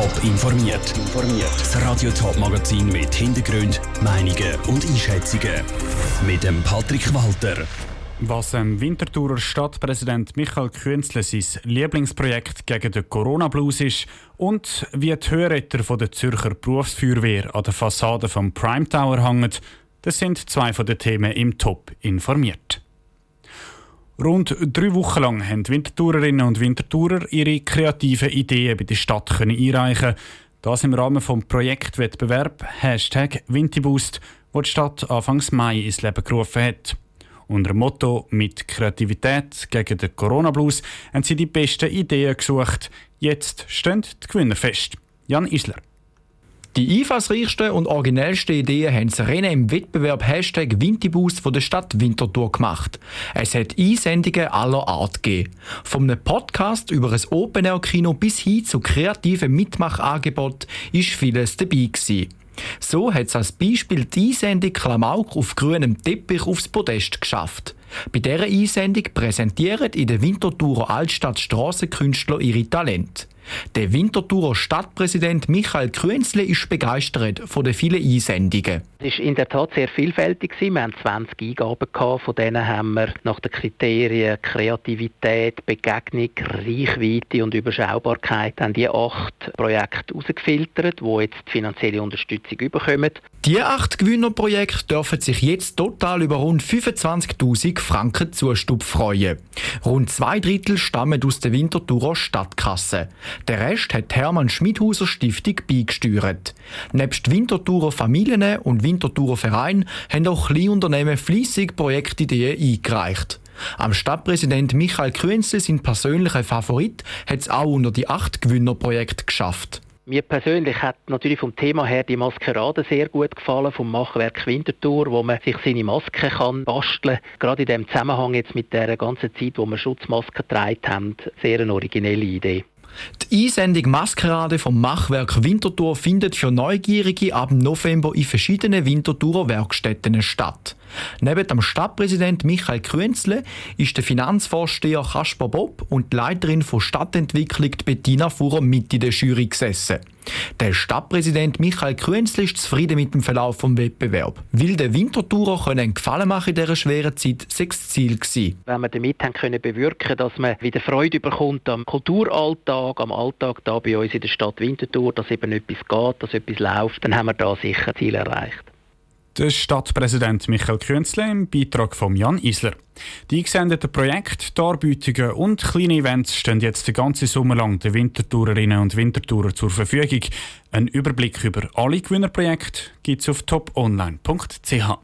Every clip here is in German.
Top informiert. Das Radio Top Magazin mit Hintergrund, Meinungen und Einschätzungen mit dem Patrick Walter. Was dem Winterthurer Stadtpräsident Michael Künzle sein Lieblingsprojekt gegen den Corona-Blues ist und wie die Hörretter von der Zürcher Berufsfeuerwehr an der Fassade vom Prime Tower hängen, das sind zwei von den Themen im Top informiert. Rund drei Wochen lang haben Wintertourerinnen und Wintertourer ihre kreativen Ideen bei der Stadt können einreichen Das im Rahmen des Projektwettbewerb Hashtag Wintiboost, wo die Stadt Anfangs Mai ins Leben gerufen hat. Unter dem Motto «Mit Kreativität gegen den Corona-Blues» haben sie die besten Ideen gesucht. Jetzt stehen die Gewinner fest. Jan Isler. Die einfallsreichsten und originellsten Ideen haben Serena im Wettbewerb Hashtag Wintibus von der Stadt Winterthur gemacht. Es hat Einsendungen aller Art gegeben. Vom einem Podcast über ein Open-Air-Kino bis hin zu kreativen Mitmachangeboten ist vieles dabei gewesen. So hat es als Beispiel die Einsendung Klamauk auf grünem Teppich aufs Podest geschafft. Bei dieser Einsendung präsentieren in der Winterthurer Altstadt Strassenkünstler ihre Talente. Der Winterthurer Stadtpräsident Michael Krünzle ist begeistert von den vielen Einsendungen. Es war in der Tat sehr vielfältig. Wir hatten 20 Eingaben, gehabt. von denen haben wir nach den Kriterien Kreativität, Begegnung, Reichweite und Überschaubarkeit haben die acht Projekte herausgefiltert, die jetzt die finanzielle Unterstützung bekommen. Die acht Gewinnerprojekte dürfen sich jetzt total über rund 25'000 Franken Zustub freuen. Rund zwei Drittel stammen aus der Winterthurer Stadtkasse. Der Rest hat Hermann Schmidhauser Stiftung beigesteuert. Nebst Winterthurer Familien und Winterthurer Verein haben auch Kleinunternehmen fließig Projektideen eingereicht. Am Stadtpräsident Michael Krünzel, sein persönlicher Favorit, hat es auch unter die acht Gewinnerprojekte geschafft. Mir persönlich hat natürlich vom Thema her die Maskerade sehr gut gefallen, vom Machwerk Winterthur, wo man sich seine Maske kann basteln kann. Gerade in dem Zusammenhang jetzt mit der ganzen Zeit, wo wir Schutzmasken getragen haben, sehr eine originelle Idee. Die Einsendung Maskerade vom Machwerk Winterthur findet für Neugierige ab November in verschiedenen Winterthurer Werkstätten statt. Neben dem Stadtpräsident Michael Krünzle ist der Finanzvorsteher Kasper Bob und die Leiterin von Stadtentwicklung Bettina Fuhrer mit in der Jury gesessen. Der Stadtpräsident Michael Krünzle ist zufrieden mit dem Verlauf des Wettbewerbs. Weil der Wintertourer können Gefallen machen in dieser schweren Zeit, sechs Ziel gewesen. Wenn wir damit haben können bewirken, dass man wieder Freude bekommt am Kulturalltag, am Alltag da bei uns in der Stadt Winterthur, dass eben etwas geht, dass etwas läuft, dann haben wir da sicher Ziel erreicht. Der Stadtpräsident Michael Künzle im Beitrag von Jan Isler. Die eingesendeten Projekte, Darbietungen und kleine Events stehen jetzt den ganzen Sommer lang den Wintertourerinnen und Wintertourer zur Verfügung. Ein Überblick über alle Gewinnerprojekte gibt es auf toponline.ch.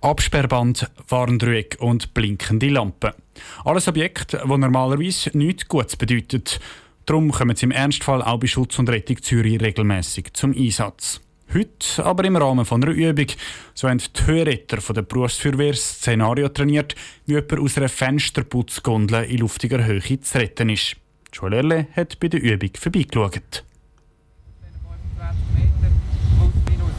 Absperrband, Warndreieck und blinkende Lampen. Alles Objekte, die normalerweise nichts Gutes bedeuten. Darum kommen sie im Ernstfall auch bei Schutz und Rettung Zürich regelmäßig zum Einsatz. Heute aber im Rahmen von einer Übung. So haben die Hörretter von der Berufsfeuerwehr Szenario trainiert, wie jemand aus einer Fensterputzgondel in luftiger Höhe zu retten ist. Joel Erle hat bei der Übung vorbeigeschaut. 25 Meter plus minus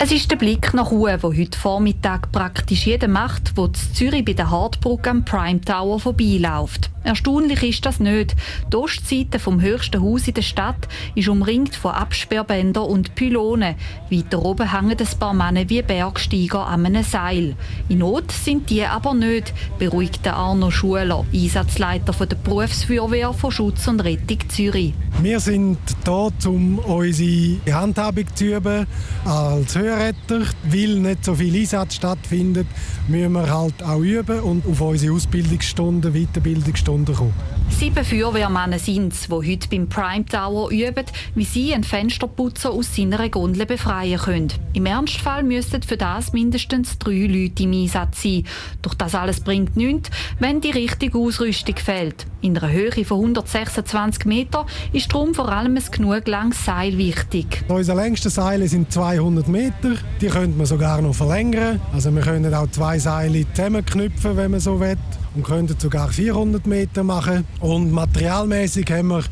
es ist der Blick nach oben, der heute Vormittag praktisch jeder macht, der zu Zürich bei der Hartbrücke am Prime Tower vorbeiläuft. Erstaunlich ist das nicht. Die Ostseite vom höchsten Haus in der Stadt ist umringt von Absperrbändern und Pylonen. Weiter oben hängen ein paar Männer wie Bergsteiger an einem Seil. In Not sind die aber nicht, beruhigt Arno Schuler, Einsatzleiter der Berufsfeuerwehr von Schutz und Rettung Zürich. Wir sind hier, um unsere Handhabung zu üben als Hörretter. Weil nicht so viel Einsatz stattfindet, müssen wir halt auch üben und auf unsere Ausbildungsstunden, Weiterbildungsstunden unterkommen. Sieben Feuerwehrmänner sind es, die heute beim Prime Tower üben, wie sie einen Fensterputzer aus seiner Gondel befreien können. Im Ernstfall müssten für das mindestens drei Leute im Einsatz sein. Doch das alles bringt nichts, wenn die richtige Ausrüstung fehlt. In einer Höhe von 126 Metern ist darum vor allem ein genug langes Seil wichtig. Unsere längsten Seile sind 200 Meter. Die könnte man sogar noch verlängern. Also wir können auch zwei Seile zusammenknüpfen, wenn man so will und könnten sogar 400 Meter machen. Und materialmäßig haben wir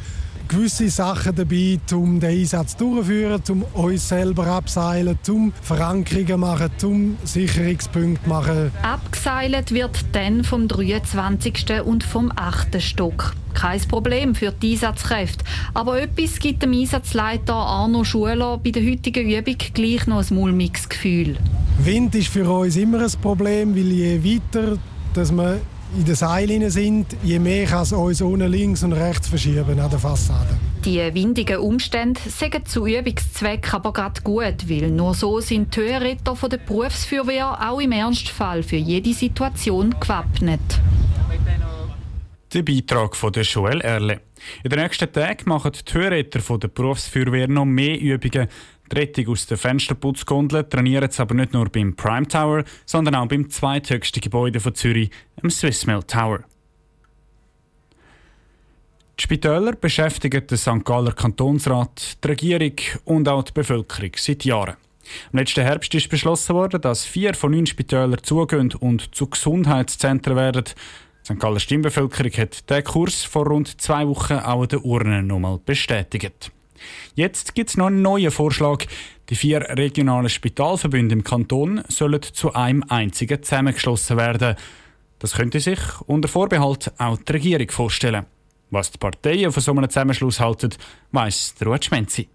gewisse Sachen dabei, um den Einsatz durchzuführen, um uns selber abseilen, um Verankerungen machen, um Sicherungspunkte machen. Abgeseilt wird dann vom 23. und vom 8. Stock. Kein Problem für die Einsatzkräfte. Aber etwas gibt dem Einsatzleiter Arno Schuler bei der heutigen Übung gleich noch ein mulmiges Gefühl. Wind ist für uns immer ein Problem, weil je weiter dass wir in den Seilen sind, je mehr kann es uns unten links und rechts verschieben an der Fassade. Die windigen Umstände sind zu Übungszweck aber gerade gut, weil nur so sind die Höhenritter der Berufsfeuerwehr auch im Ernstfall für jede Situation gewappnet. Der Beitrag von der Joel Erle. In den nächsten Tagen machen die Höhenretter der Berufsfeuerwehr noch mehr Übungen. Die Rettung aus der Fensterputzgondel trainieren sie aber nicht nur beim Prime Tower, sondern auch beim zweithöchsten Gebäude von Zürich, dem Swissmel Tower. Die Spitäler beschäftigen den St. Galler Kantonsrat, die Regierung und auch die Bevölkerung seit Jahren. Im letzten Herbst ist beschlossen worden, dass vier von neun Spitälern zugehen und zu Gesundheitszentren werden. Die St. Galler Stimmbevölkerung hat diesen Kurs vor rund zwei Wochen auch an den Urnen nochmal bestätigt. Jetzt gibt es noch einen neuen Vorschlag. Die vier regionalen Spitalverbünde im Kanton sollen zu einem einzigen zusammengeschlossen werden. Das könnte sich unter Vorbehalt auch die Regierung vorstellen. Was die Parteien von so einem Zusammenschluss halten, weiss der Ruud Schmenzi.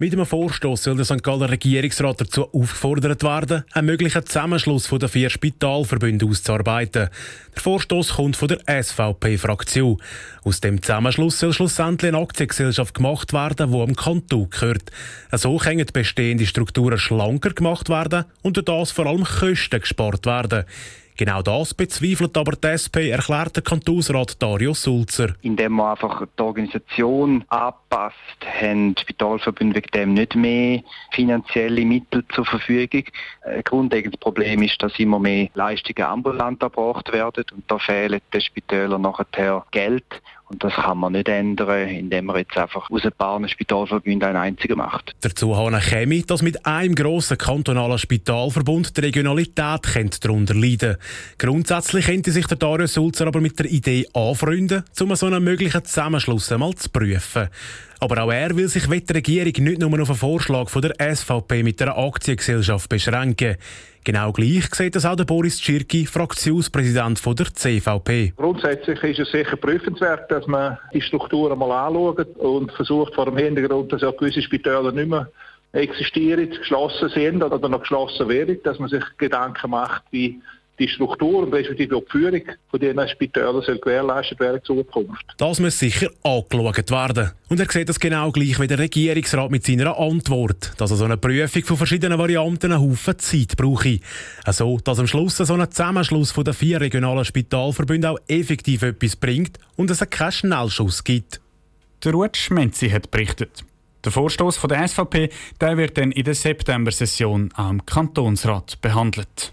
Mit einem Vorstoß soll der St. Galler Regierungsrat dazu aufgefordert werden, einen möglichen Zusammenschluss den vier Spitalverbünden auszuarbeiten. Der Vorstoß kommt von der SVP-Fraktion. Aus dem Zusammenschluss soll schlussendlich eine Aktiengesellschaft gemacht werden, die am Kanton gehört. So können bestehende Strukturen schlanker gemacht werden und durch das vor allem Kosten gespart werden. Genau das bezweifelt aber die SP, erklärt der Kantonsrat Dario Sulzer. Indem man einfach die Organisation anpasst, haben die Spitalverbünde wegen dem nicht mehr finanzielle Mittel zur Verfügung. Ein grundlegendes Problem ist, dass immer mehr Leistungen ambulant erbracht werden und da fehlen den Spitälern nachher Geld. Und das kann man nicht ändern, indem man jetzt einfach aus ein paar Spitalverbünden einen einzigen macht. Dazu käme, dass mit einem grossen kantonalen Spitalverbund die Regionalität darunter leiden Grundsätzlich könnte sich der Darius Sulzer aber mit der Idee anfreunden, um so einen möglichen Zusammenschluss einmal zu prüfen. Aber auch er will sich mit der Regierung nicht nur auf einen Vorschlag von der SVP mit einer Aktiengesellschaft beschränken. Genau gleich sieht das auch der Boris Tschirki, Fraktionspräsident von der CVP. Grundsätzlich ist es sicher prüfenswert, dass man die Strukturen mal anschaut und versucht vor dem Hintergrund, dass ja gewisse Spitäler nicht mehr existieren, geschlossen sind oder noch geschlossen werden, dass man sich Gedanken macht, wie die Struktur und respektive auch die Führung von diesen Spitälern soll gewährleistet werden in Zukunft. Das muss sicher angeschaut werden. Und er sieht das genau gleich wie der Regierungsrat mit seiner Antwort, dass so eine Prüfung von verschiedenen Varianten einen Haufen Zeit brauche. Also, dass am Schluss so ein Zusammenschluss von den vier regionalen Spitalverbünden auch effektiv etwas bringt und es keinen Schnellschuss gibt. Der Ruud Schmenzi hat berichtet. Der Vorstoß der SVP der wird dann in der September-Session am Kantonsrat behandelt.